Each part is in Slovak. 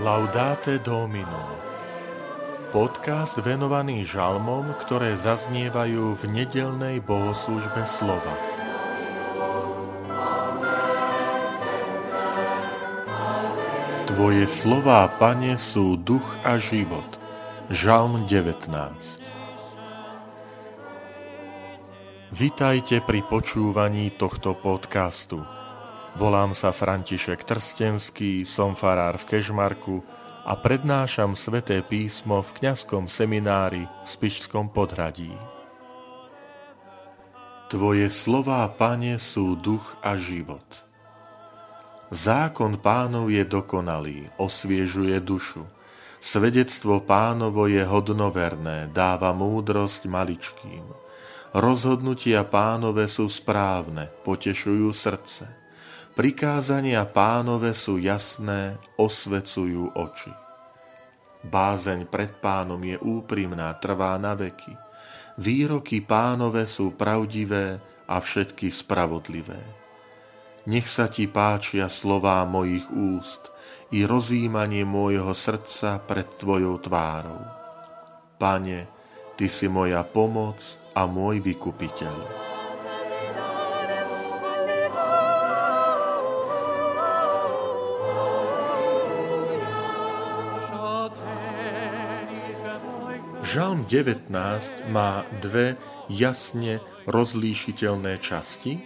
Laudate Domino Podcast venovaný žalmom, ktoré zaznievajú v nedelnej bohoslužbe slova. Tvoje slová, Pane, sú duch a život. Žalm 19 Vitajte pri počúvaní tohto podcastu. Volám sa František Trstenský, som farár v Kežmarku a prednášam sväté písmo v kňazskom seminári v Spišskom podhradí. Tvoje slová, Pane, sú duch a život. Zákon pánov je dokonalý, osviežuje dušu. Svedectvo pánovo je hodnoverné, dáva múdrosť maličkým. Rozhodnutia pánové sú správne, potešujú srdce. Prikázania pánove sú jasné, osvecujú oči. Bázeň pred pánom je úprimná, trvá na veky. Výroky pánove sú pravdivé a všetky spravodlivé. Nech sa ti páčia slová mojich úst i rozímanie môjho srdca pred tvojou tvárou. Pane, ty si moja pomoc a môj vykupiteľ. Žalm 19 má dve jasne rozlíšiteľné časti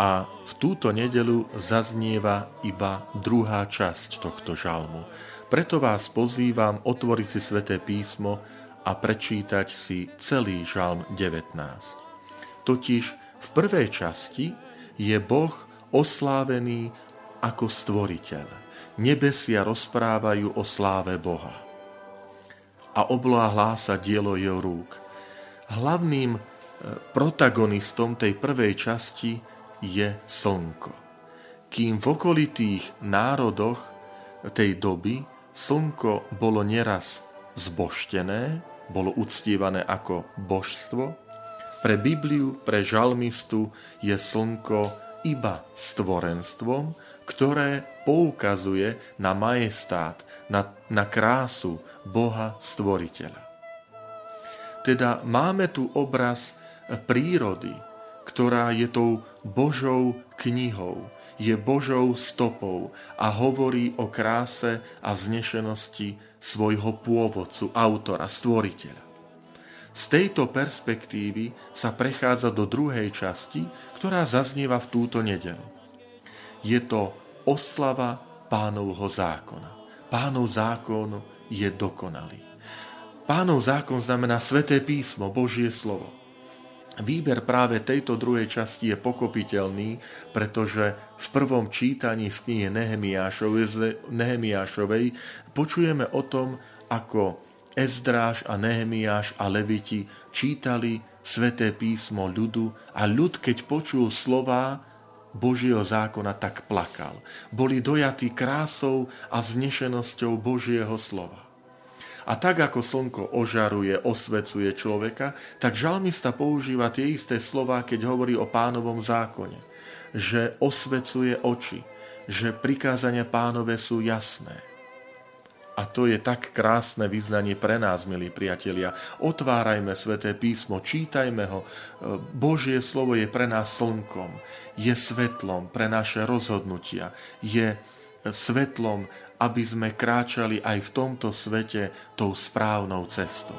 a v túto nedelu zaznieva iba druhá časť tohto žalmu. Preto vás pozývam otvoriť si sväté písmo a prečítať si celý žalm 19. Totiž v prvej časti je Boh oslávený ako stvoriteľ. Nebesia rozprávajú o sláve Boha a obloha hlása dielo jeho rúk. Hlavným e, protagonistom tej prvej časti je slnko. Kým v okolitých národoch tej doby slnko bolo neraz zboštené, bolo uctievané ako božstvo, pre Bibliu, pre žalmistu je slnko iba stvorenstvom, ktoré poukazuje na majestát, na, na krásu Boha Stvoriteľa. Teda máme tu obraz prírody, ktorá je tou Božou knihou, je Božou stopou a hovorí o kráse a vznešenosti svojho pôvodcu, autora, stvoriteľa. Z tejto perspektívy sa prechádza do druhej časti, ktorá zaznieva v túto nedelu. Je to oslava pánovho zákona. Pánov zákon je dokonalý. Pánov zákon znamená sveté písmo, Božie slovo. Výber práve tejto druhej časti je pochopiteľný, pretože v prvom čítaní z knihy Nehemiášovej, počujeme o tom, ako Ezdráž a Nehemiáš a Leviti čítali sveté písmo ľudu a ľud, keď počul slová Božieho zákona, tak plakal. Boli dojatí krásou a vznešenosťou Božieho slova. A tak ako slnko ožaruje, osvecuje človeka, tak žalmista používa tie isté slova, keď hovorí o pánovom zákone. Že osvecuje oči, že prikázania pánové sú jasné a to je tak krásne vyznanie pre nás, milí priatelia. Otvárajme sväté písmo, čítajme ho. Božie slovo je pre nás slnkom, je svetlom pre naše rozhodnutia, je svetlom, aby sme kráčali aj v tomto svete tou správnou cestou.